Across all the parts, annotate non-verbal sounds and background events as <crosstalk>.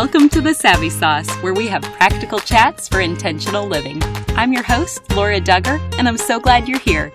Welcome to the Savvy Sauce, where we have practical chats for intentional living. I'm your host, Laura Dugger, and I'm so glad you're here.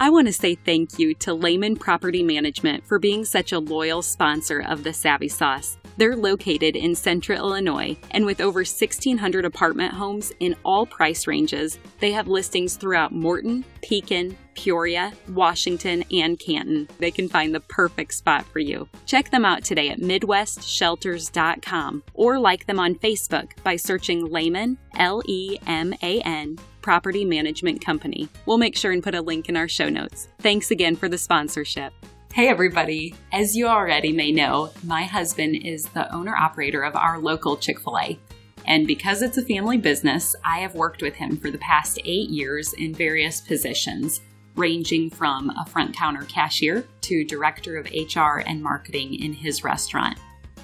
I want to say thank you to Leman Property Management for being such a loyal sponsor of the Savvy Sauce. They're located in central Illinois, and with over 1,600 apartment homes in all price ranges, they have listings throughout Morton, Pekin, Peoria, Washington, and Canton. They can find the perfect spot for you. Check them out today at MidwestShelters.com or like them on Facebook by searching Leman, L E M A N, Property Management Company. We'll make sure and put a link in our show notes. Thanks again for the sponsorship. Hey, everybody. As you already may know, my husband is the owner operator of our local Chick fil A. And because it's a family business, I have worked with him for the past eight years in various positions, ranging from a front counter cashier to director of HR and marketing in his restaurant.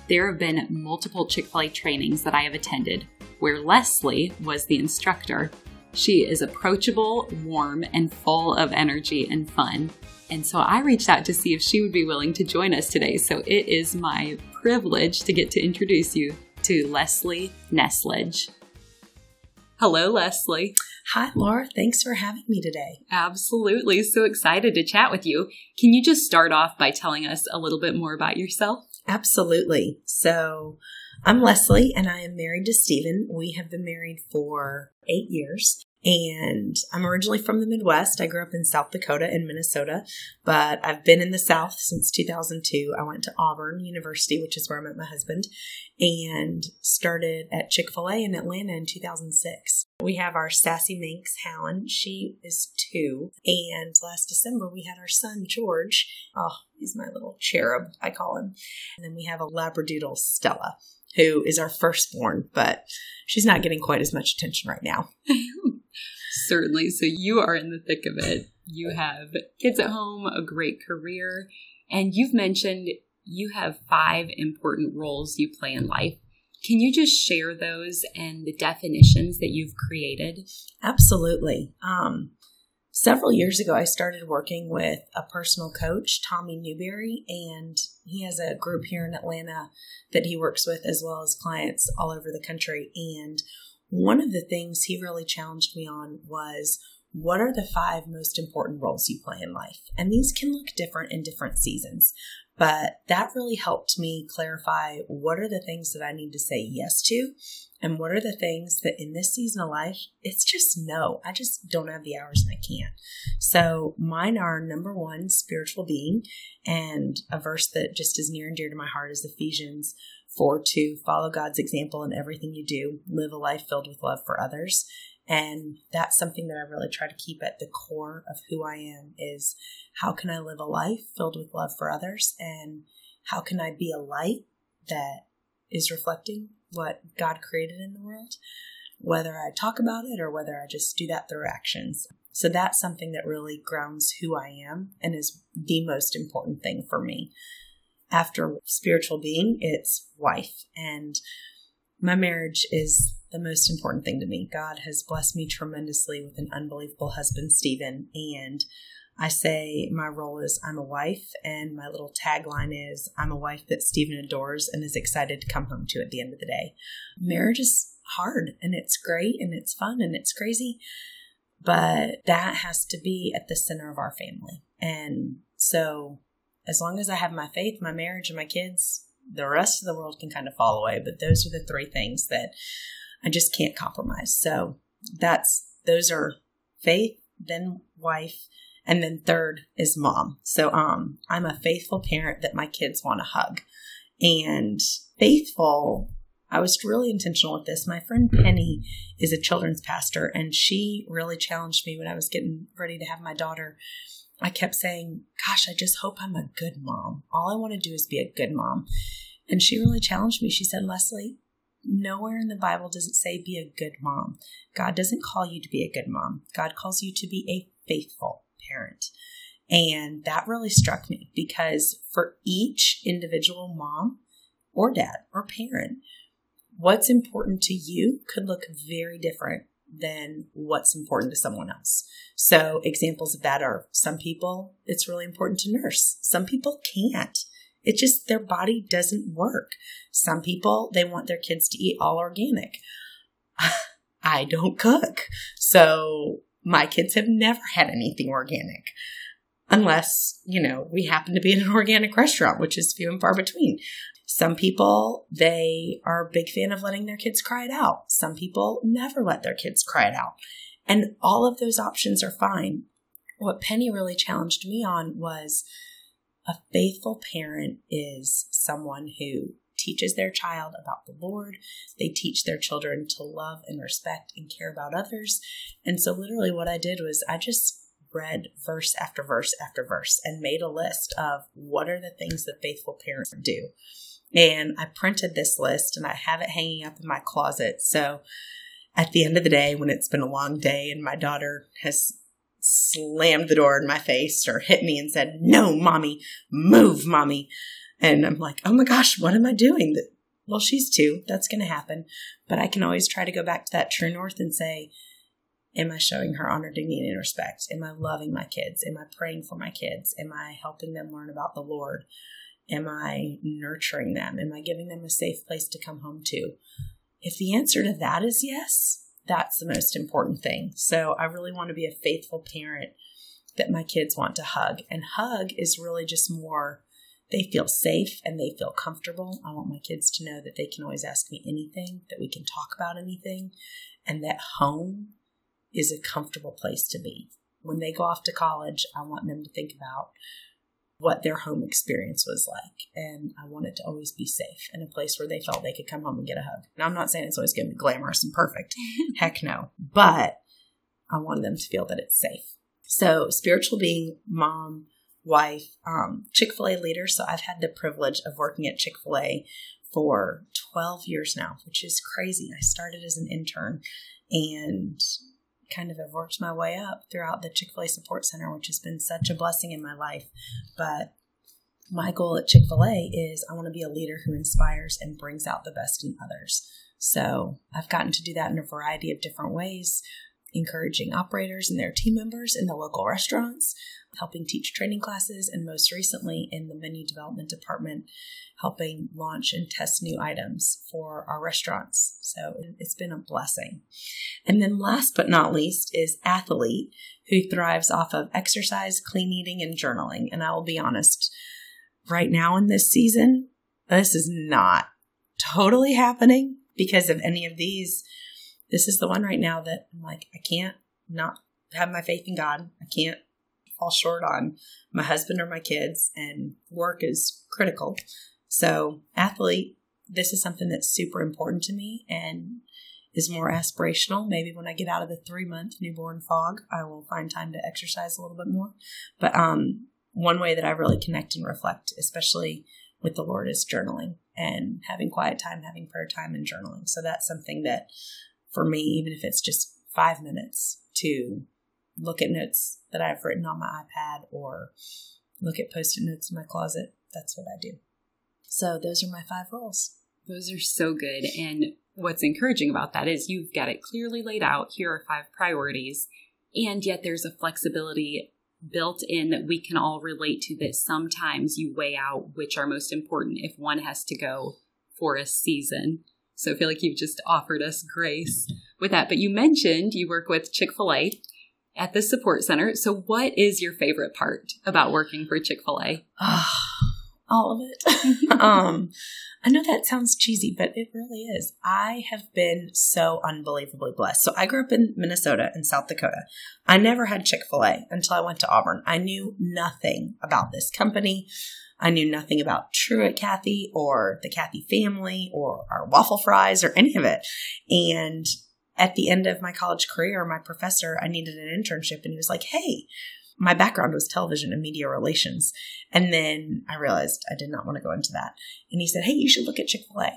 There have been multiple Chick fil A trainings that I have attended where Leslie was the instructor. She is approachable, warm, and full of energy and fun. And so I reached out to see if she would be willing to join us today. So it is my privilege to get to introduce you to Leslie Neslage. Hello, Leslie. Hi, Laura. Thanks for having me today. Absolutely. So excited to chat with you. Can you just start off by telling us a little bit more about yourself? Absolutely. So, I'm Leslie and I am married to Stephen. We have been married for eight years. And I'm originally from the Midwest. I grew up in South Dakota and Minnesota, but I've been in the South since 2002. I went to Auburn University, which is where I met my husband, and started at Chick fil A in Atlanta in 2006. We have our sassy minx, Hound. She is two. And last December, we had our son, George. Oh, he's my little cherub, I call him. And then we have a Labradoodle, Stella, who is our firstborn, but she's not getting quite as much attention right now. <laughs> Certainly. So you are in the thick of it. You have kids at home, a great career, and you've mentioned you have five important roles you play in life. Can you just share those and the definitions that you've created? Absolutely. Um, several years ago, I started working with a personal coach, Tommy Newberry, and he has a group here in Atlanta that he works with as well as clients all over the country. And one of the things he really challenged me on was what are the five most important roles you play in life? And these can look different in different seasons, but that really helped me clarify what are the things that I need to say yes to and what are the things that in this season of life, it's just no. I just don't have the hours and I can't. So mine are number one, spiritual being, and a verse that just is near and dear to my heart is Ephesians for to follow God's example in everything you do, live a life filled with love for others. And that's something that I really try to keep at the core of who I am is how can I live a life filled with love for others and how can I be a light that is reflecting what God created in the world, whether I talk about it or whether I just do that through actions. So that's something that really grounds who I am and is the most important thing for me after spiritual being, it's wife. And my marriage is the most important thing to me. God has blessed me tremendously with an unbelievable husband, Stephen. And I say my role is I'm a wife, and my little tagline is I'm a wife that Stephen adores and is excited to come home to at the end of the day. Marriage is hard and it's great and it's fun and it's crazy, but that has to be at the center of our family. And so as long as I have my faith, my marriage, and my kids, the rest of the world can kind of fall away. But those are the three things that I just can't compromise. So that's those are faith, then wife, and then third is mom. So um I'm a faithful parent that my kids want to hug. And faithful I was really intentional with this. My friend Penny is a children's pastor, and she really challenged me when I was getting ready to have my daughter. I kept saying, Gosh, I just hope I'm a good mom. All I want to do is be a good mom. And she really challenged me. She said, Leslie, nowhere in the Bible does it say be a good mom. God doesn't call you to be a good mom, God calls you to be a faithful parent. And that really struck me because for each individual mom or dad or parent, what's important to you could look very different than what's important to someone else. So examples of that are some people, it's really important to nurse. Some people can't. It just, their body doesn't work. Some people, they want their kids to eat all organic. <sighs> I don't cook. So my kids have never had anything organic unless, you know, we happen to be in an organic restaurant, which is few and far between. Some people, they are a big fan of letting their kids cry it out. Some people never let their kids cry it out. And all of those options are fine. What Penny really challenged me on was a faithful parent is someone who teaches their child about the Lord. They teach their children to love and respect and care about others. And so, literally, what I did was I just read verse after verse after verse and made a list of what are the things that faithful parents do. And I printed this list and I have it hanging up in my closet. So at the end of the day, when it's been a long day and my daughter has slammed the door in my face or hit me and said, No, mommy, move, mommy. And I'm like, Oh my gosh, what am I doing? Well, she's two. That's going to happen. But I can always try to go back to that true north and say, Am I showing her honor, dignity, and respect? Am I loving my kids? Am I praying for my kids? Am I helping them learn about the Lord? Am I nurturing them? Am I giving them a safe place to come home to? If the answer to that is yes, that's the most important thing. So I really want to be a faithful parent that my kids want to hug. And hug is really just more, they feel safe and they feel comfortable. I want my kids to know that they can always ask me anything, that we can talk about anything, and that home is a comfortable place to be. When they go off to college, I want them to think about what their home experience was like. And I wanted to always be safe and a place where they felt they could come home and get a hug. Now, I'm not saying it's always going to be glamorous and perfect. <laughs> Heck no. But I wanted them to feel that it's safe. So, spiritual being, mom, wife, um, Chick fil A leader. So, I've had the privilege of working at Chick fil A for 12 years now, which is crazy. I started as an intern and kind of have worked my way up throughout the Chick fil A Support Center, which has been such a blessing in my life. But my goal at Chick fil A is I want to be a leader who inspires and brings out the best in others. So I've gotten to do that in a variety of different ways, encouraging operators and their team members in the local restaurants, helping teach training classes, and most recently in the menu development department, helping launch and test new items for our restaurants. So it's been a blessing. And then last but not least is athlete who thrives off of exercise, clean eating, and journaling. And I will be honest, right now in this season, this is not totally happening because of any of these. This is the one right now that I'm like, I can't not have my faith in God. I can't fall short on my husband or my kids, and work is critical. So, athlete, this is something that's super important to me and is more aspirational. Maybe when I get out of the three month newborn fog, I will find time to exercise a little bit more. But um, one way that I really connect and reflect, especially with the Lord, is journaling and having quiet time, having prayer time, and journaling. So that's something that for me, even if it's just five minutes to look at notes that I've written on my iPad or look at post it notes in my closet, that's what I do. So those are my five roles. Those are so good. And what's encouraging about that is you've got it clearly laid out. Here are five priorities. And yet there's a flexibility built in that we can all relate to that sometimes you weigh out which are most important if one has to go for a season. So I feel like you've just offered us grace with that. But you mentioned you work with Chick fil A at the support center. So what is your favorite part about working for Chick fil A? Ah, all of it. <laughs> um, I know that sounds cheesy, but it really is. I have been so unbelievably blessed. So I grew up in Minnesota and South Dakota. I never had Chick fil A until I went to Auburn. I knew nothing about this company. I knew nothing about Truett Cathy or the Cathy family or our waffle fries or any of it. And at the end of my college career, my professor, I needed an internship and he was like, Hey, my background was television and media relations. And then I realized I did not want to go into that. And he said, Hey, you should look at Chick fil A.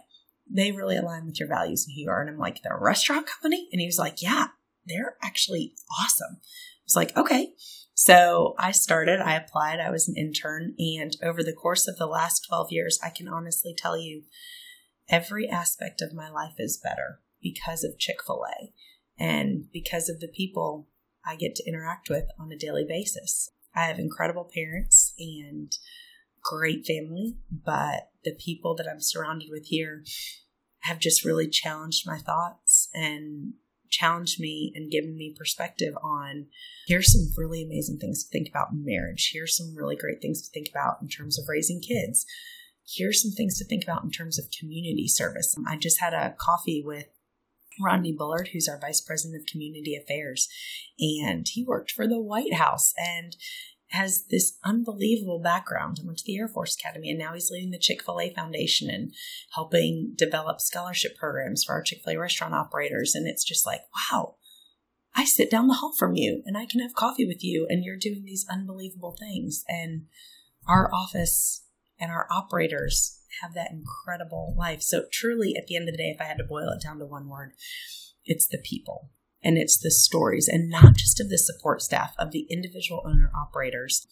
They really align with your values and who you are. And I'm like, They're a restaurant company? And he was like, Yeah, they're actually awesome. I was like, Okay. So I started, I applied, I was an intern. And over the course of the last 12 years, I can honestly tell you every aspect of my life is better because of Chick fil A. and because of the people I get to interact with on a daily basis. I have incredible parents and great family, but the people that I'm surrounded with here have just really challenged my thoughts and challenged me and given me perspective on here's some really amazing things to think about in marriage. Here's some really great things to think about in terms of raising kids. Here's some things to think about in terms of community service. I just had a coffee with Rodney Bullard, who's our Vice President of Community Affairs, and he worked for the White House and has this unbelievable background. He went to the Air Force Academy, and now he's leading the Chick Fil A Foundation and helping develop scholarship programs for our Chick Fil A restaurant operators. And it's just like, wow, I sit down the hall from you, and I can have coffee with you, and you're doing these unbelievable things. And our office and our operators have that incredible life. So, truly, at the end of the day, if I had to boil it down to one word, it's the people and it's the stories, and not just of the support staff, of the individual owner operators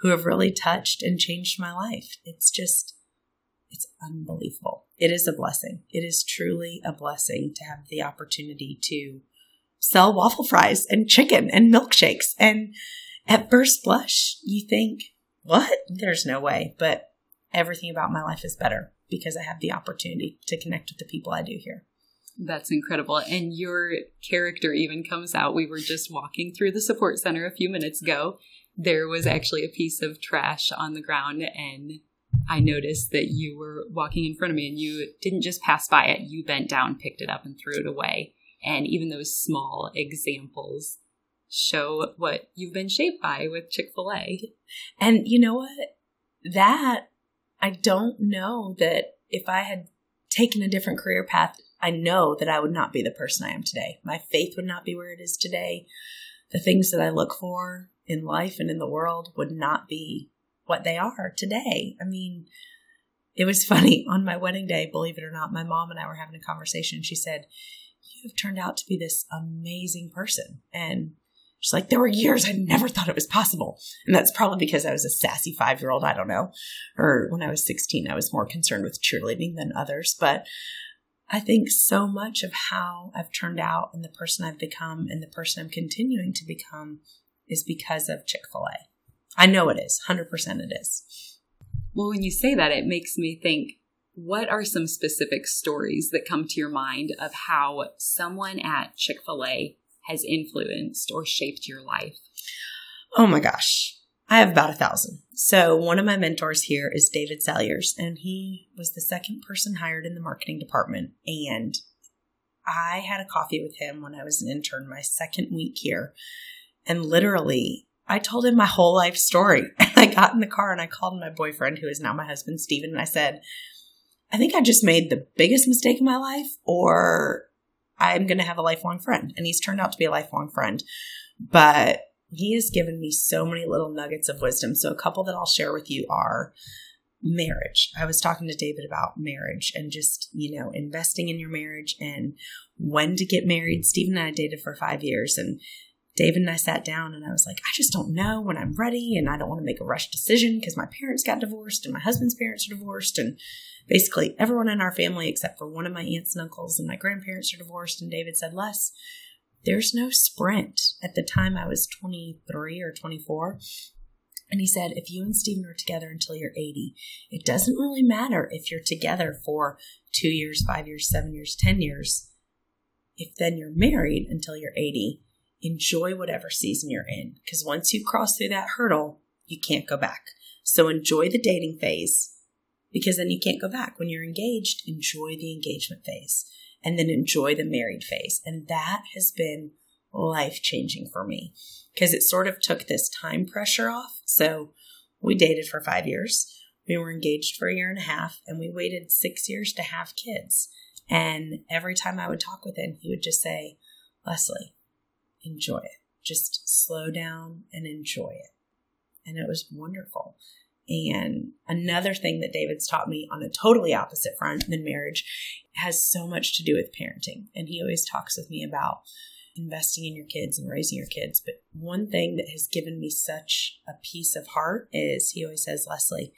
who have really touched and changed my life. It's just, it's unbelievable. It is a blessing. It is truly a blessing to have the opportunity to sell waffle fries and chicken and milkshakes. And at first blush, you think, what? There's no way. But everything about my life is better because I have the opportunity to connect with the people I do here. That's incredible. And your character even comes out. We were just walking through the support center a few minutes ago. There was actually a piece of trash on the ground, and I noticed that you were walking in front of me and you didn't just pass by it, you bent down, picked it up, and threw it away. And even those small examples show what you've been shaped by with Chick fil A. And you know what? That, I don't know that if I had taken a different career path, I know that I would not be the person I am today. My faith would not be where it is today. The things that I look for in life and in the world would not be what they are today. I mean, it was <laughs> funny on my wedding day, believe it or not, my mom and I were having a conversation. She said, You have turned out to be this amazing person. And she's like, There were years I never thought it was possible. And that's probably because I was a sassy five year old. I don't know. Or when I was 16, I was more concerned with cheerleading than others. But I think so much of how I've turned out and the person I've become and the person I'm continuing to become is because of Chick fil A. I know it is, 100% it is. Well, when you say that, it makes me think what are some specific stories that come to your mind of how someone at Chick fil A has influenced or shaped your life? Oh my gosh. I have about a thousand. So one of my mentors here is David Salyers, and he was the second person hired in the marketing department. And I had a coffee with him when I was an intern, my second week here. And literally, I told him my whole life story. <laughs> I got in the car and I called my boyfriend, who is now my husband, Stephen, and I said, I think I just made the biggest mistake of my life, or I'm going to have a lifelong friend. And he's turned out to be a lifelong friend. But he has given me so many little nuggets of wisdom. So, a couple that I'll share with you are marriage. I was talking to David about marriage and just, you know, investing in your marriage and when to get married. Stephen and I dated for five years and David and I sat down and I was like, I just don't know when I'm ready and I don't want to make a rush decision because my parents got divorced and my husband's parents are divorced and basically everyone in our family except for one of my aunts and uncles and my grandparents are divorced. And David said, Les, there's no sprint. At the time, I was 23 or 24. And he said, if you and Stephen are together until you're 80, it doesn't really matter if you're together for two years, five years, seven years, 10 years. If then you're married until you're 80, enjoy whatever season you're in. Because once you cross through that hurdle, you can't go back. So enjoy the dating phase because then you can't go back. When you're engaged, enjoy the engagement phase and then enjoy the married phase. And that has been life changing for me because it sort of took this time pressure off. So we dated for five years. We were engaged for a year and a half, and we waited six years to have kids. And every time I would talk with him, he would just say, Leslie, enjoy it. Just slow down and enjoy it. And it was wonderful. And another thing that David's taught me on a totally opposite front than marriage has so much to do with parenting. And he always talks with me about investing in your kids and raising your kids. But one thing that has given me such a peace of heart is he always says, Leslie,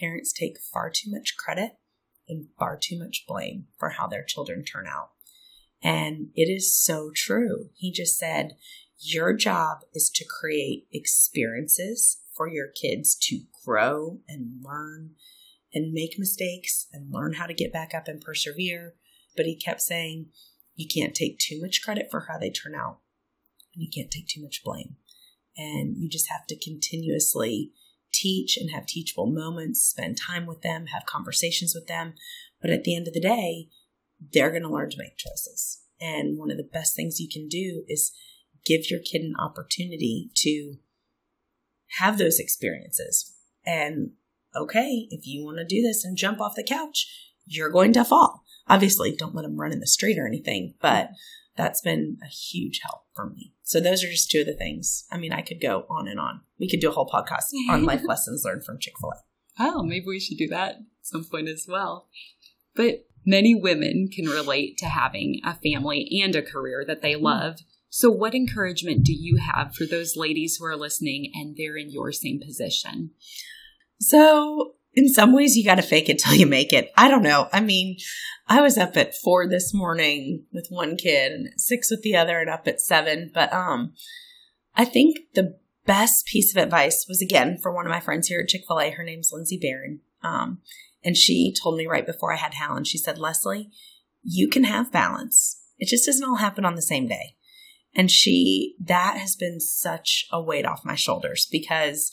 parents take far too much credit and far too much blame for how their children turn out. And it is so true. He just said, Your job is to create experiences for your kids to grow and learn and make mistakes and learn how to get back up and persevere. But he kept saying, You can't take too much credit for how they turn out, and you can't take too much blame. And you just have to continuously teach and have teachable moments, spend time with them, have conversations with them. But at the end of the day, they're going to learn to make choices. And one of the best things you can do is give your kid an opportunity to have those experiences. And okay, if you want to do this and jump off the couch, you're going to fall. Obviously, don't let them run in the street or anything, but that's been a huge help for me. So those are just two of the things. I mean, I could go on and on. We could do a whole podcast on life <laughs> lessons learned from Chick fil A. Oh, maybe we should do that at some point as well. But many women can relate to having a family and a career that they love. So, what encouragement do you have for those ladies who are listening and they're in your same position? So, in some ways, you got to fake it till you make it. I don't know. I mean, I was up at four this morning with one kid and six with the other and up at seven. But um, I think the best piece of advice was again for one of my friends here at Chick fil A. Her name's Lindsay Barron. Um, and she told me right before I had Hal, and she said, Leslie, you can have balance. It just doesn't all happen on the same day. And she, that has been such a weight off my shoulders because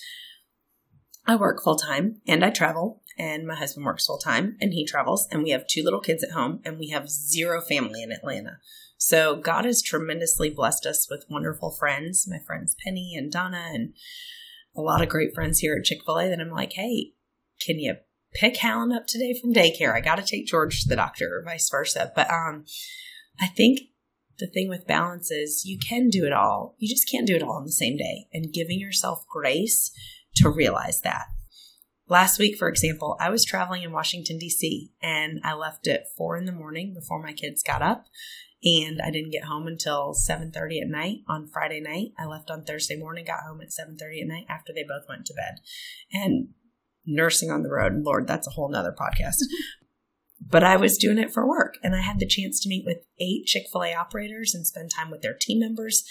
I work full time and I travel, and my husband works full time and he travels, and we have two little kids at home, and we have zero family in Atlanta. So God has tremendously blessed us with wonderful friends, my friends Penny and Donna, and a lot of great friends here at Chick fil A that I'm like, hey, can you pick Helen up today from daycare? I got to take George to the doctor, or vice versa. But um, I think the thing with balance is you can do it all. You just can't do it all in the same day. And giving yourself grace to realize that. Last week, for example, I was traveling in Washington, D.C., and I left at four in the morning before my kids got up. And I didn't get home until 7.30 at night on Friday night. I left on Thursday morning, got home at 7.30 at night after they both went to bed. And nursing on the road, Lord, that's a whole nother podcast. but I was doing it for work and I had the chance to meet with eight Chick fil A operators and spend time with their team members.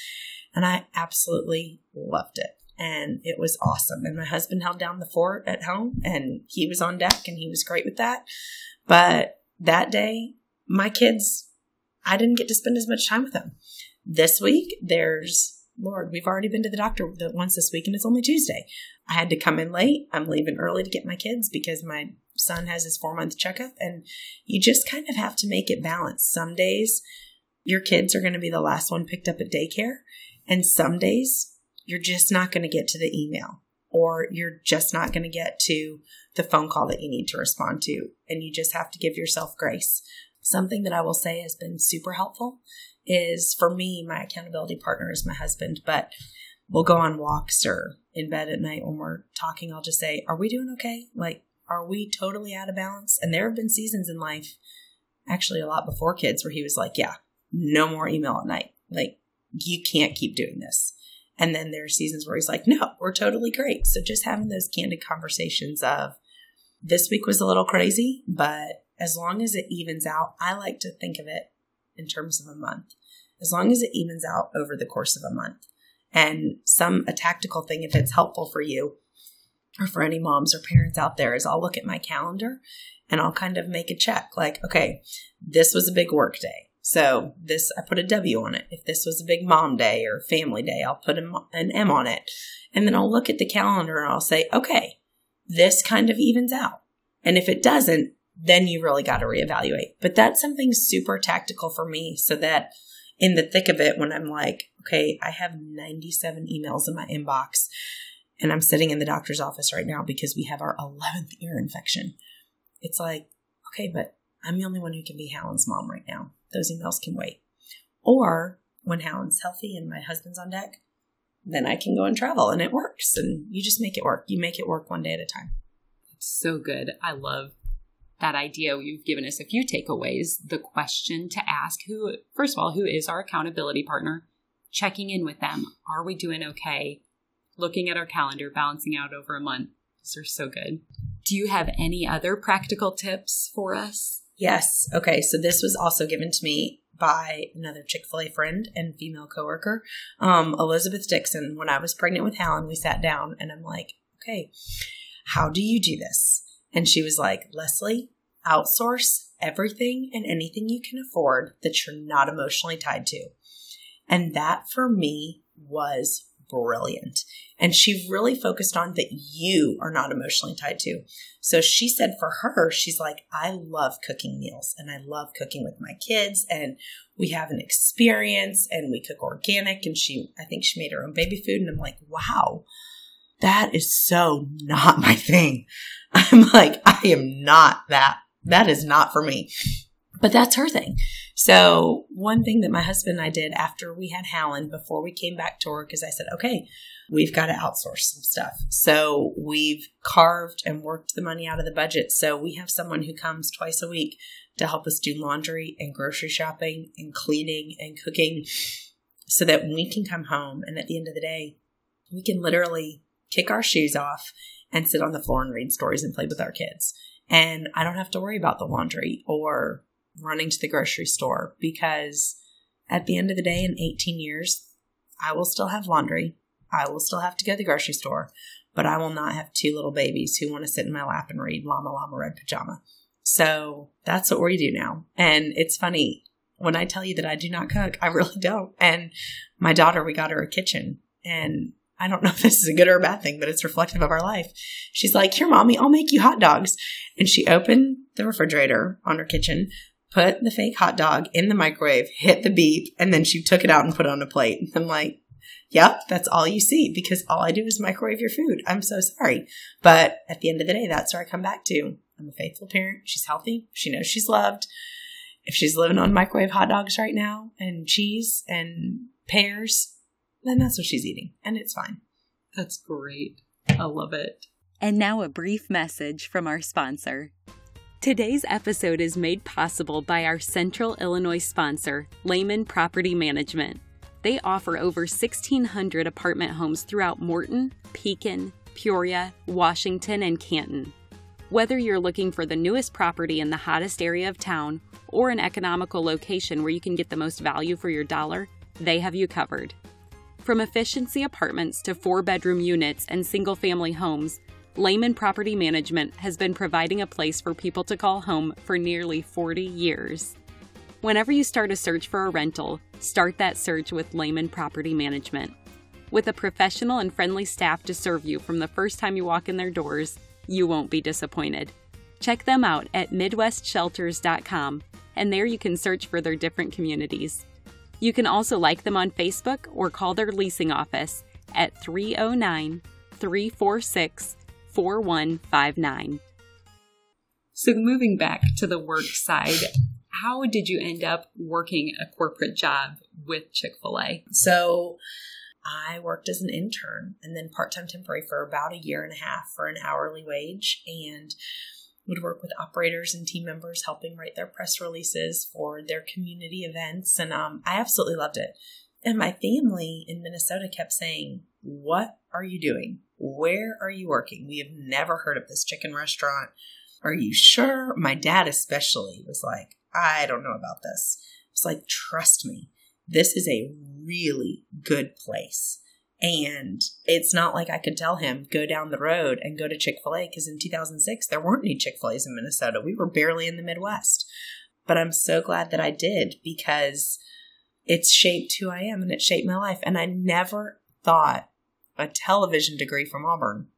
And I absolutely loved it and it was awesome. And my husband held down the fort at home and he was on deck and he was great with that. But that day, my kids, I didn't get to spend as much time with them. This week, there's Lord, we've already been to the doctor once this week and it's only Tuesday. I had to come in late. I'm leaving early to get my kids because my son has his four month checkup. And you just kind of have to make it balance. Some days your kids are going to be the last one picked up at daycare. And some days you're just not going to get to the email or you're just not going to get to the phone call that you need to respond to. And you just have to give yourself grace. Something that I will say has been super helpful is for me, my accountability partner is my husband, but we'll go on walks or in bed at night when we're talking. I'll just say, Are we doing okay? Like, are we totally out of balance? And there have been seasons in life, actually a lot before kids, where he was like, Yeah, no more email at night. Like, you can't keep doing this. And then there are seasons where he's like, no, we're totally great. So just having those candid conversations of this week was a little crazy, but as long as it evens out, I like to think of it in terms of a month. As long as it evens out over the course of a month. And some a tactical thing, if it's helpful for you or for any moms or parents out there, is I'll look at my calendar and I'll kind of make a check like, okay, this was a big work day. So this, I put a W on it. If this was a big mom day or family day, I'll put an M on it. And then I'll look at the calendar and I'll say, okay, this kind of evens out. And if it doesn't, then you really got to reevaluate. But that's something super tactical for me so that in the thick of it, when I'm like, okay, I have 97 emails in my inbox and I'm sitting in the doctor's office right now because we have our 11th ear infection. It's like, okay, but I'm the only one who can be Hallen's mom right now those emails can wait. Or when Hallen's healthy and my husband's on deck, then I can go and travel and it works. And you just make it work. You make it work one day at a time. It's so good. I love that idea. You've given us a few takeaways. The question to ask who, first of all, who is our accountability partner? Checking in with them. Are we doing okay? Looking at our calendar, balancing out over a month. These are so good. Do you have any other practical tips for us? Yes. Okay. So this was also given to me by another Chick fil A friend and female coworker, um, Elizabeth Dixon. When I was pregnant with Helen, we sat down and I'm like, okay, how do you do this? And she was like, Leslie, outsource everything and anything you can afford that you're not emotionally tied to. And that for me was brilliant. And she really focused on that you are not emotionally tied to. So she said for her, she's like, I love cooking meals and I love cooking with my kids and we have an experience and we cook organic. And she, I think she made her own baby food. And I'm like, wow, that is so not my thing. <laughs> I'm like, I am not that. That is not for me. But that's her thing. So, one thing that my husband and I did after we had Helen before we came back to work is I said, okay, we've got to outsource some stuff. So, we've carved and worked the money out of the budget. So, we have someone who comes twice a week to help us do laundry and grocery shopping and cleaning and cooking so that we can come home and at the end of the day, we can literally kick our shoes off and sit on the floor and read stories and play with our kids. And I don't have to worry about the laundry or running to the grocery store because at the end of the day, in 18 years, I will still have laundry. I will still have to go to the grocery store, but I will not have two little babies who want to sit in my lap and read Llama Llama Red Pajama. So that's what we do now. And it's funny when I tell you that I do not cook, I <laughs> really don't. And my daughter, we got her a kitchen and I don't <laughs> know if this is a good or a bad thing, but it's reflective of our life. She's like, Here, mommy, I'll make you hot dogs. And she opened the refrigerator on her kitchen, put the fake hot dog in the microwave, hit the beep, and then she took it out and put it on a plate. <laughs> I'm like, Yep, that's all you see because all I do is microwave your food. I'm so sorry. But at the end of the day, that's where I come back to. I'm a faithful parent. She's healthy. She knows she's loved. If she's living on microwave hot dogs right now and cheese and pears, then that's what she's eating. And it's fine. That's great. I love it. And now a brief message from our sponsor. Today's episode is made possible by our Central Illinois sponsor, Leman Property Management. They offer over 1,600 apartment homes throughout Morton, Pekin, Peoria, Washington, and Canton. Whether you're looking for the newest property in the hottest area of town or an economical location where you can get the most value for your dollar, they have you covered. From efficiency apartments to four bedroom units and single family homes, Leman Property Management has been providing a place for people to call home for nearly 40 years. Whenever you start a search for a rental, start that search with Leman Property Management. With a professional and friendly staff to serve you from the first time you walk in their doors, you won't be disappointed. Check them out at MidwestShelters.com, and there you can search for their different communities. You can also like them on Facebook or call their leasing office at 309 346 4159. So, moving back to the work side, how did you end up working a corporate job with Chick fil A? So, I worked as an intern and then part time temporary for about a year and a half for an hourly wage and would work with operators and team members helping write their press releases for their community events. And um, I absolutely loved it. And my family in Minnesota kept saying, What are you doing? Where are you working? We have never heard of this chicken restaurant. Are you sure? My dad, especially, was like, I don't know about this. It's like, trust me, this is a really good place. And it's not like I could tell him, go down the road and go to Chick fil A, because in 2006, there weren't any Chick fil A's in Minnesota. We were barely in the Midwest. But I'm so glad that I did because it's shaped who I am and it shaped my life. And I never thought a television degree from Auburn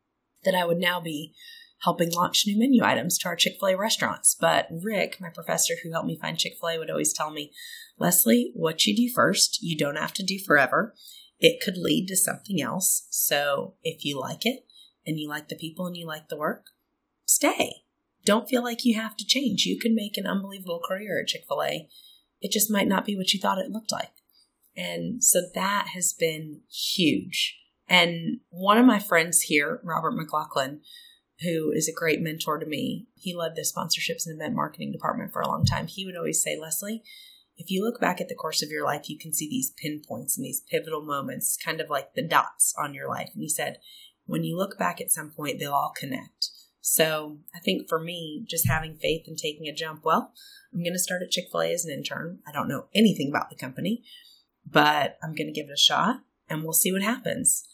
that I would now be helping launch new menu items to our Chick fil A restaurants. But Rick, my professor who helped me find Chick fil A, would always tell me, Leslie, what you do first, you don't have to do forever. It could lead to something else. So if you like it and you like the people and you like the work, stay. Don't feel like you have to change. You can make an unbelievable career at Chick fil A. It just might not be what you thought it looked like. And so that has been huge. And one of my friends here, Robert McLaughlin, who is a great mentor to me, he led the sponsorships and event marketing department for a long time. He would always say, Leslie, if you look back at the course of your life, you can see these pinpoints and these pivotal moments, kind of like the dots on your life. And he said, when you look back at some point, they'll all connect. So I think for me, just having faith and taking a jump, well, I'm going to start at Chick fil A as an intern. I don't know anything about the company, but I'm going to give it a shot and we'll see what happens,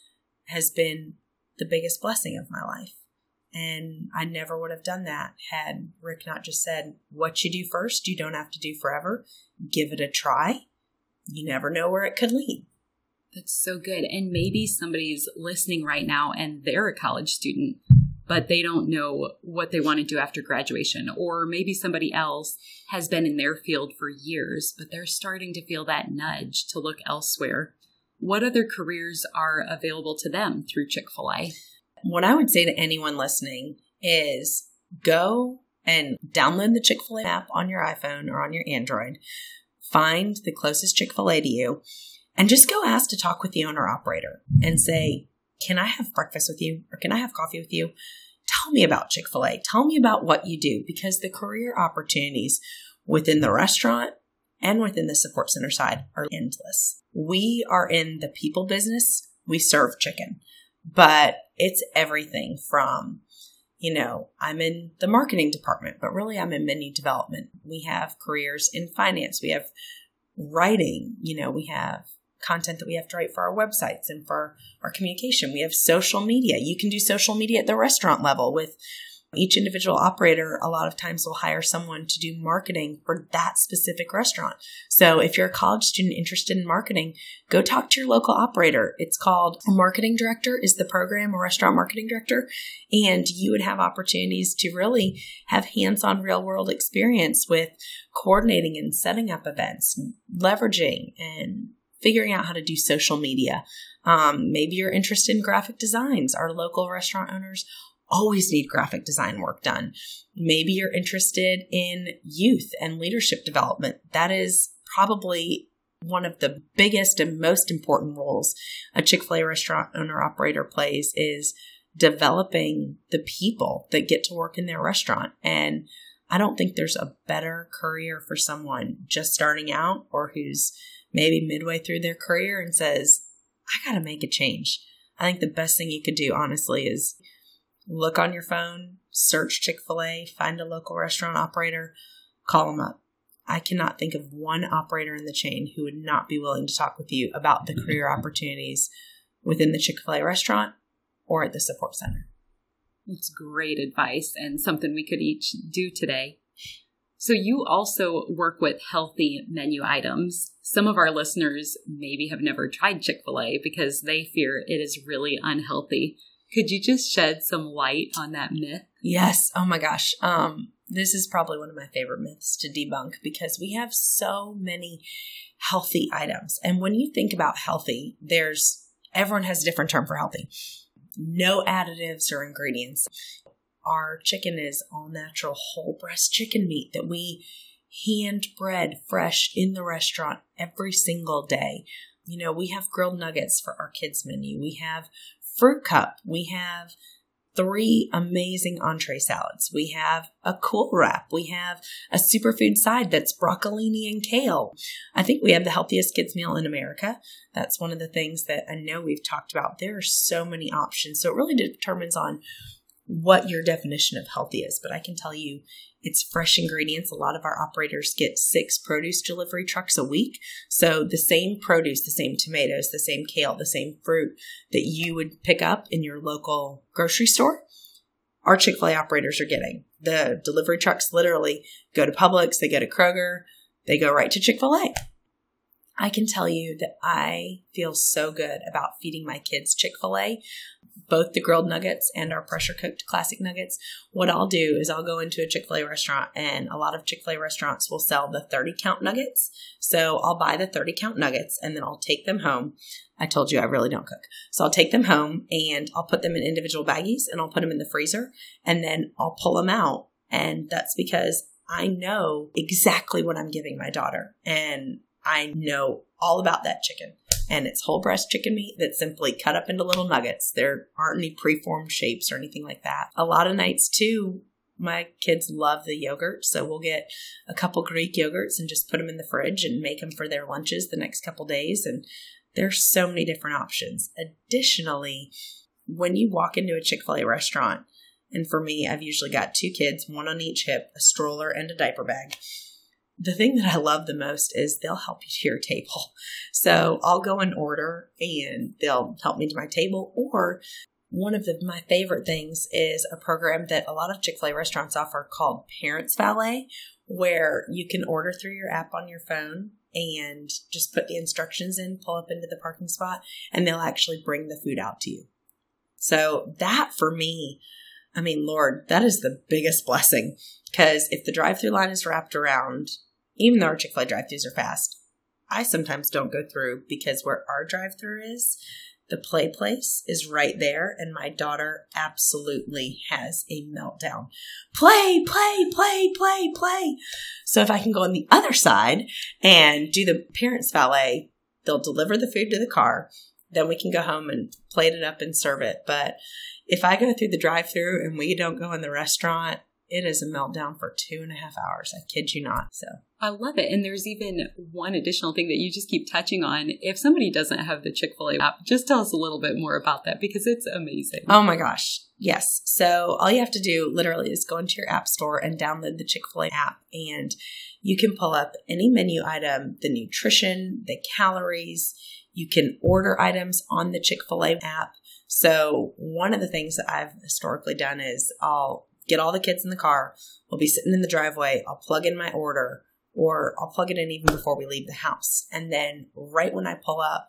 has been the biggest blessing of my life. And I never would have done that had Rick not just said, What you do first, you don't have to do forever. Give it a try. You never know where it could lead. That's so good. And maybe somebody's listening right now and they're a college student, but they don't know what they want to do after graduation. Or maybe somebody else has been in their field for years, but they're starting to feel that nudge to look elsewhere. What other careers are available to them through Chick fil A? What I would say to anyone listening is go and download the Chick fil A app on your iPhone or on your Android, find the closest Chick fil A to you, and just go ask to talk with the owner operator and say, Can I have breakfast with you? Or can I have coffee with you? Tell me about Chick fil A. Tell me about what you do because the career opportunities within the restaurant and within the support center side are endless. We are in the people business, we serve chicken, but it's everything from you know, I'm in the marketing department, but really I'm in menu development. We have careers in finance. We have writing. You know, we have content that we have to write for our websites and for our communication. We have social media. You can do social media at the restaurant level with each individual operator. A lot of times will hire someone to do marketing for that specific restaurant. So if you're a college student interested in marketing, go talk to your local operator. It's called a marketing director is the program, a restaurant marketing director. And you would have opportunities to really have hands-on real world experience with coordinating and setting up events, leveraging and figuring out how to do social media. Um, maybe you're interested in graphic designs. Our local restaurant owners always need graphic design work done. Maybe you're interested in youth and leadership development. That is probably one of the biggest and most important roles a Chick fil A restaurant owner operator plays is developing the people that get to work in their restaurant. And I don't think there's a better career for someone just starting out or who's maybe midway through their career and says, I got to make a change. I think the best thing you could do, honestly, is look on your phone, search Chick fil A, find a local restaurant operator, call them up. I cannot think of one operator in the chain who would not be willing to talk with you about the career <laughs> opportunities within the Chick fil A restaurant or at the support center. That's great advice and something we could each do today. So, you also work with healthy menu items. Some of our listeners maybe have never tried Chick fil A because they fear it is really unhealthy. Could you just shed some light on that myth? Yes. Oh my gosh. Um, this is probably one of my favorite myths to debunk because we have so many healthy items. And when you think about healthy, there's everyone has a different term for healthy. No additives or ingredients. Our chicken is all natural whole breast chicken meat that we hand bread fresh in the restaurant every single day. You know, we have grilled nuggets for our kids' menu. We have fruit cup. We have three amazing entree salads. We have a cool wrap. We have a superfood side that's broccolini and kale. I think we have the healthiest kids meal in America. That's one of the things that I know we've talked about. There are so many options. So it really determines on what your definition of healthy is, but I can tell you it's fresh ingredients. A lot of our operators get six produce delivery trucks a week. So the same produce, the same tomatoes, the same kale, the same fruit that you would pick up in your local grocery store, our Chick fil A operators are getting. The delivery trucks literally go to Publix, they go to Kroger, they go right to Chick fil A. I can tell you that I feel so good about feeding my kids Chick fil A, both the grilled nuggets and our pressure cooked classic nuggets. What I'll do is I'll go into a Chick fil A restaurant, and a lot of Chick fil A restaurants will sell the 30 count nuggets. So I'll buy the 30 count nuggets and then I'll take them home. I told you I really don't cook. So I'll take them home and I'll put them in individual baggies and I'll put them in the freezer and then I'll pull them out. And that's because I know exactly what I'm giving my daughter. And I know all about that chicken. And it's whole breast chicken meat that's simply cut up into little nuggets. There aren't any preformed shapes or anything like that. A lot of nights, too, my kids love the yogurt. So we'll get a couple Greek yogurts and just put them in the fridge and make them for their lunches the next couple days. And there's so many different options. Additionally, when you walk into a Chick fil A restaurant, And for me, I've usually got two kids, one on each hip, a stroller, and a diaper bag. The thing that I love the most is they'll help you to your table. So I'll go and order and they'll help me to my table. Or one of the, my favorite things is a program that a lot of Chick fil A restaurants offer called Parents Valet, where you can order through your app on your phone and just put the instructions in, pull up into the parking spot, and they'll actually bring the food out to you. So that for me, I mean, Lord, that is the biggest blessing. Because if the drive through line is wrapped around, even though our Chick fil A drive throughs are fast, I sometimes don't go through because where our drive through is, the play place is right there, and my daughter absolutely has a meltdown. Play, play, play, play, play. So if I can go on the other side and do the parents' valet, they'll deliver the food to the car. Then we can go home and plate it up and serve it. But if I go through the drive through and we don't go in the restaurant, it is a meltdown for two and a half hours. I kid you not. So I love it. And there's even one additional thing that you just keep touching on. If somebody doesn't have the Chick fil A app, just tell us a little bit more about that because it's amazing. Oh my gosh. Yes. So all you have to do literally is go into your app store and download the Chick fil A app. And you can pull up any menu item, the nutrition, the calories. You can order items on the Chick fil A app. So one of the things that I've historically done is I'll get all the kids in the car. We'll be sitting in the driveway. I'll plug in my order or I'll plug it in even before we leave the house. And then right when I pull up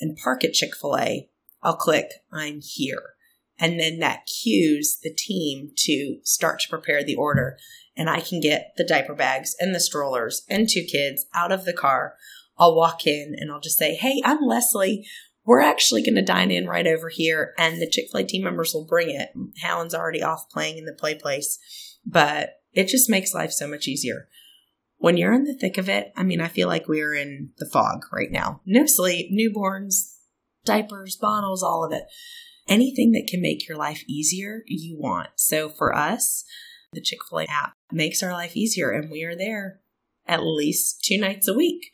and park at Chick fil A, I'll click, I'm here. And then that cues the team to start to prepare the order. And I can get the diaper bags and the strollers and two kids out of the car. I'll walk in and I'll just say, Hey, I'm Leslie we're actually going to dine in right over here and the Chick-fil-A team members will bring it. Hallen's already off playing in the play place, but it just makes life so much easier. When you're in the thick of it, I mean, I feel like we're in the fog right now. No sleep, newborns, diapers, bottles, all of it. Anything that can make your life easier, you want. So for us, the Chick fil A app makes our life easier, and we are there at least two nights a week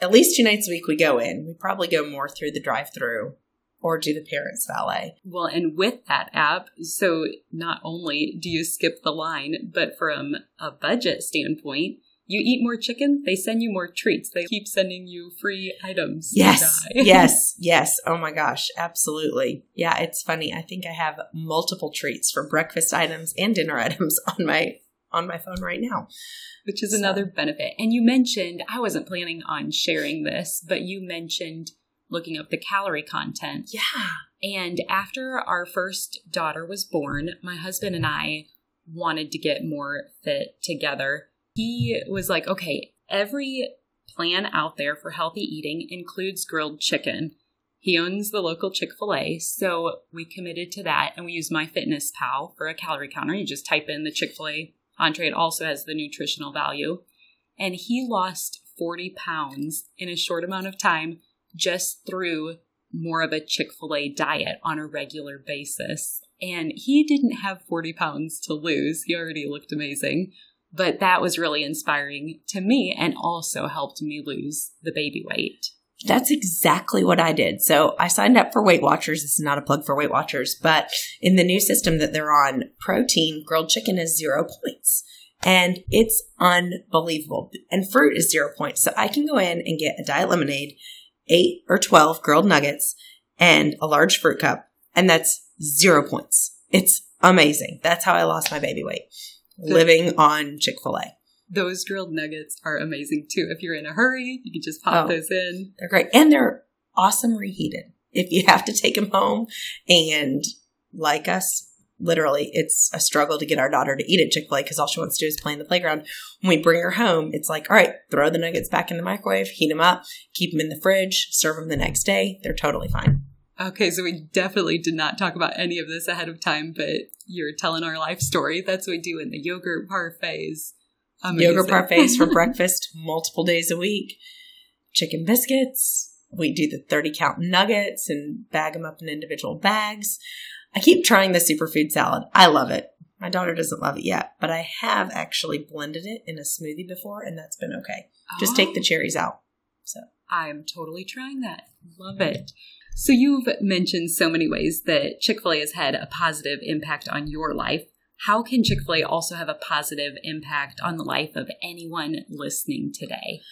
at least two nights a week we go in. We probably go more through the drive through or do the parents valet. Well, and with that app, so not only do you skip the line, but from a budget standpoint, you eat more chicken, they send you more treats. They keep sending you free items. Yes. <laughs> yes. Yes. Oh my gosh. Absolutely. Yeah. It's funny. I think I have multiple treats for breakfast items and dinner <laughs> items on my on my phone right now. Which is so. another benefit. And you mentioned, I wasn't planning on sharing this, but you mentioned looking up the calorie content. Yeah. And after our first daughter was born, my husband and I wanted to get more fit together. He was like, okay, every plan out there for healthy eating includes grilled chicken. He owns the local Chick fil A, so we committed to that and we use MyFitnessPal for a calorie counter. You just type in the Chick fil A entree. It also has the nutritional value. And he lost 40 pounds in a short amount of time just through more of a Chick fil A diet on a regular basis. And he didn't have 40 pounds to lose. He already looked amazing. But that was really inspiring to me and also helped me lose the baby weight. That's exactly what I did. So I signed up for Weight Watchers. This is not a plug for Weight Watchers, but in the new system that they're on, protein grilled chicken is zero points. And it's unbelievable. And fruit is zero points. So I can go in and get a diet lemonade, eight or 12 grilled nuggets, and a large fruit cup. And that's zero points. It's amazing. That's how I lost my baby weight living on Chick fil A. Those grilled nuggets are amazing too. If you're in a hurry, you can just pop oh, those in. They're great. And they're awesome reheated. If you have to take them home and like us, literally, it's a struggle to get our daughter to eat at Chick fil A because all she wants to do is play in the playground. When we bring her home, it's like, all right, throw the nuggets back in the microwave, heat them up, keep them in the fridge, serve them the next day. They're totally fine. Okay, so we definitely did not talk about any of this ahead of time, but you're telling our life story. That's what we do in the yogurt parfaits Amazing. Yogurt parfaits for <laughs> breakfast multiple days a week. Chicken biscuits. We do the 30 count nuggets and bag them up in individual bags. I keep trying the superfood salad. I love it. My daughter doesn't love it yet, but I have actually blended it in a smoothie before and that's been okay. Oh. Just take the oh. cherries out. So I'm totally trying that. Love it. So you've mentioned so many ways that Chick fil A has had a positive impact on your life. How can Chick fil A also have a positive impact on the life of anyone listening today?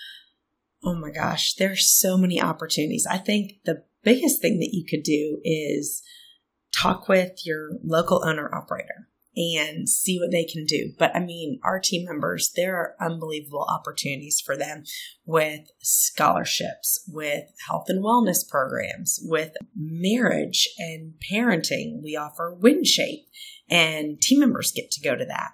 Oh my gosh, there's so many opportunities. I think the biggest thing that you could do is talk with your local owner operator and see what they can do. But I mean, our team members, there are unbelievable opportunities for them with scholarships, with health and wellness programs, with marriage and parenting. We offer WinShape and team members get to go to that.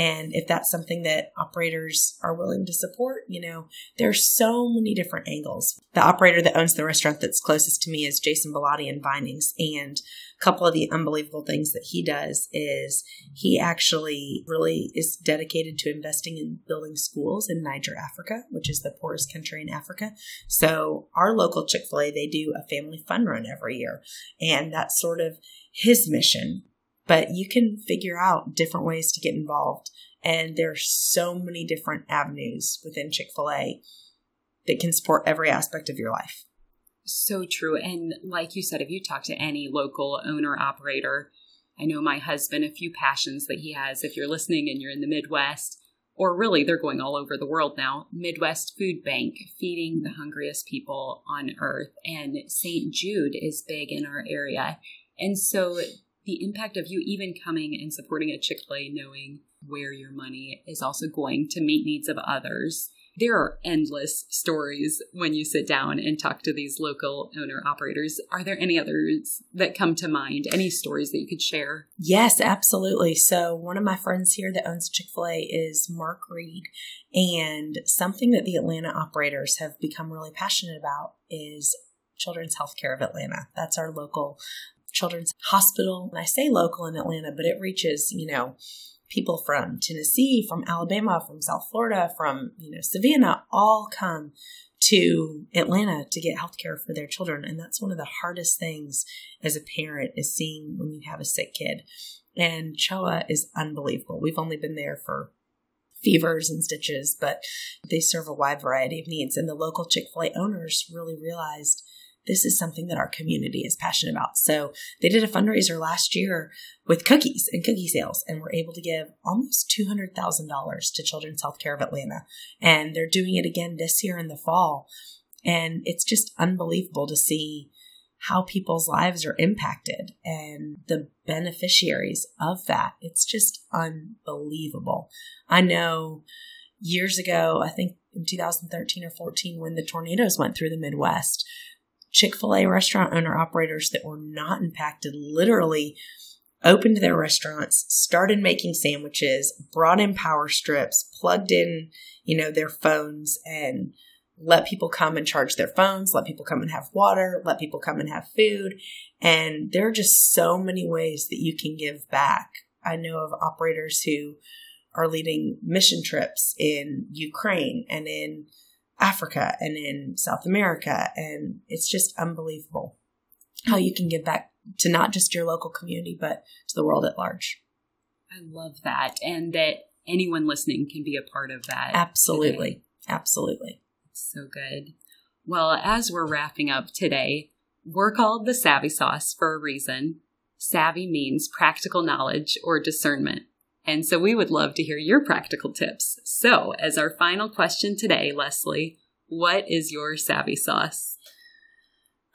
And if that's something that operators are willing to support, you know, there's so many different angles. The operator that owns the restaurant that's closest to me is Jason Bellotti in Vinings. And a couple of the unbelievable things that he does is he actually really is dedicated to investing in building schools in Niger, Africa, which is the poorest country in Africa. So our local Chick-fil-A, they do a family fun run every year. And that's sort of his mission but you can figure out different ways to get involved. And there are so many different avenues within Chick fil A that can support every aspect of your life. So true. And like you said, if you talk to any local owner operator, I know my husband, a few passions that he has. If you're listening and you're in the Midwest, or really they're going all over the world now, Midwest Food Bank, feeding the hungriest people on earth. And St. Jude is big in our area. And so the impact of you even coming and supporting a Chick fil A, knowing where your money is also going to meet needs of others. There are endless stories when you sit down and talk to these local owner operators. Are there any others that come to mind? Any stories that you could share? Yes, absolutely. So, one of my friends here that owns Chick fil A is Mark Reed. And something that the Atlanta operators have become really passionate about is Children's Healthcare of Atlanta. That's our local Children's Hospital. And I say local in Atlanta, but it reaches, you know, people from Tennessee, from Alabama, from South Florida, from, you know, Savannah, all come to Atlanta to get health care for their children. And that's one of the hardest things as a parent is seeing when you have a sick kid. And CHOA is unbelievable. We've only been there for fevers and stitches, but they serve a wide variety of needs. And the local Chick fil A owners really realized this is something that our community is passionate about. So they did a fundraiser last year with cookies and cookie sales and were able to give almost $200,000 to Children's Healthcare of Atlanta. And they're doing it again this year in the fall. And it's just unbelievable to see how people's lives are impacted and the beneficiaries of that. It's just unbelievable. I know years ago, I think in 2013 or 14, when the tornadoes went through the Midwest, Chick fil A restaurant owner operators that were not impacted literally opened their restaurants, started making sandwiches, brought in power strips, plugged in, you know, their phones and let people come and charge their phones, let people come and have water, let people come and have food. And there are just so many ways that you can give back. I know of operators who are leading mission trips in Ukraine and in Africa and in South America. And it's just unbelievable how you can give back to not just your local community, but to the world at large. I love that. And that anyone listening can be a part of that. Absolutely. Today. Absolutely. So good. Well, as we're wrapping up today, we're called the Savvy Sauce for a reason. Savvy means practical knowledge or discernment. And so we would love to hear your practical tips. So, as our final question today, Leslie, what is your savvy sauce?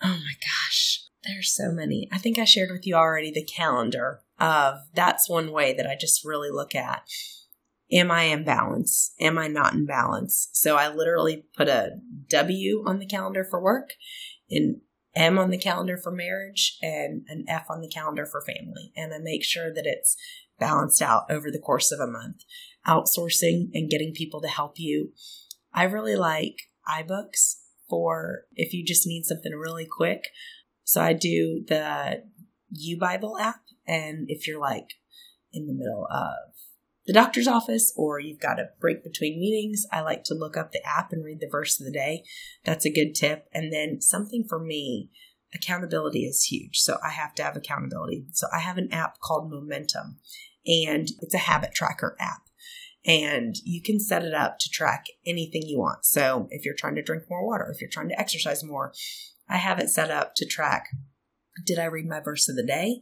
Oh my gosh, there's so many. I think I shared with you already the calendar of that's one way that I just really look at. Am I in balance? Am I not in balance? So I literally put a W on the calendar for work, an M on the calendar for marriage, and an F on the calendar for family. And I make sure that it's balanced out over the course of a month. Outsourcing and getting people to help you. I really like iBooks for if you just need something really quick. So I do the U Bible app, and if you're like in the middle of the doctor's office or you've got a break between meetings, I like to look up the app and read the verse of the day. That's a good tip. And then something for me, accountability is huge. So I have to have accountability. So I have an app called Momentum and it's a habit tracker app and you can set it up to track anything you want. So if you're trying to drink more water, if you're trying to exercise more, I have it set up to track did I read my verse of the day?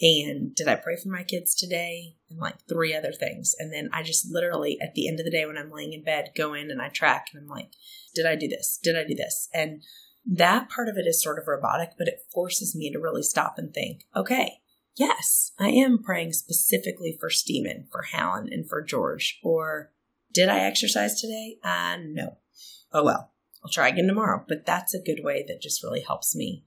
And did I pray for my kids today? And like three other things. And then I just literally, at the end of the day, when I'm laying in bed, go in and I track and I'm like, did I do this? Did I do this? And that part of it is sort of robotic, but it forces me to really stop and think, okay, yes, I am praying specifically for Stephen, for Hallen, and for George. Or did I exercise today? Uh, no. Oh well, I'll try again tomorrow. But that's a good way that just really helps me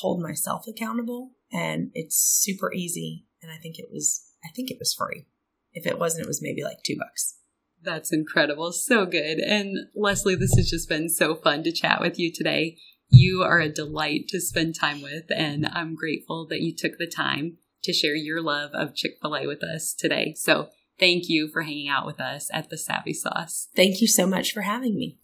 hold myself accountable. And it's super easy. And I think it was, I think it was free. If it wasn't, it was maybe like two bucks. That's incredible. So good. And Leslie, this has just been so fun to chat with you today. You are a delight to spend time with, and I'm grateful that you took the time to share your love of Chick fil A with us today. So thank you for hanging out with us at the Savvy Sauce. Thank you so much for having me.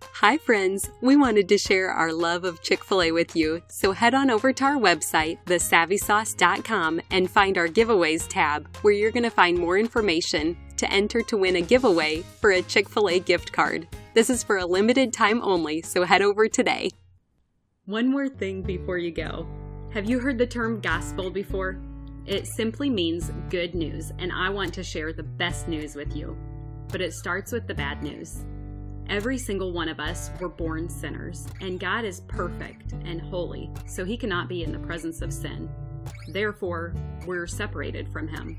Hi, friends. We wanted to share our love of Chick fil A with you, so head on over to our website, thesavvysauce.com, and find our giveaways tab, where you're going to find more information to enter to win a giveaway for a Chick fil A gift card. This is for a limited time only, so head over today. One more thing before you go. Have you heard the term gospel before? It simply means good news, and I want to share the best news with you. But it starts with the bad news. Every single one of us were born sinners, and God is perfect and holy, so he cannot be in the presence of sin. Therefore, we're separated from him.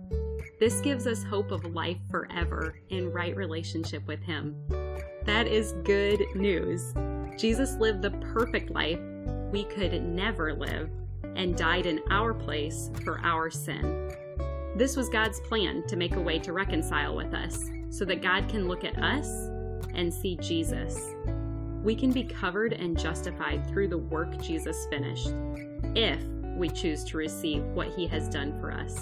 This gives us hope of life forever in right relationship with Him. That is good news. Jesus lived the perfect life we could never live and died in our place for our sin. This was God's plan to make a way to reconcile with us so that God can look at us and see Jesus we can be covered and justified through the work Jesus finished, if we choose to receive what he has done for us.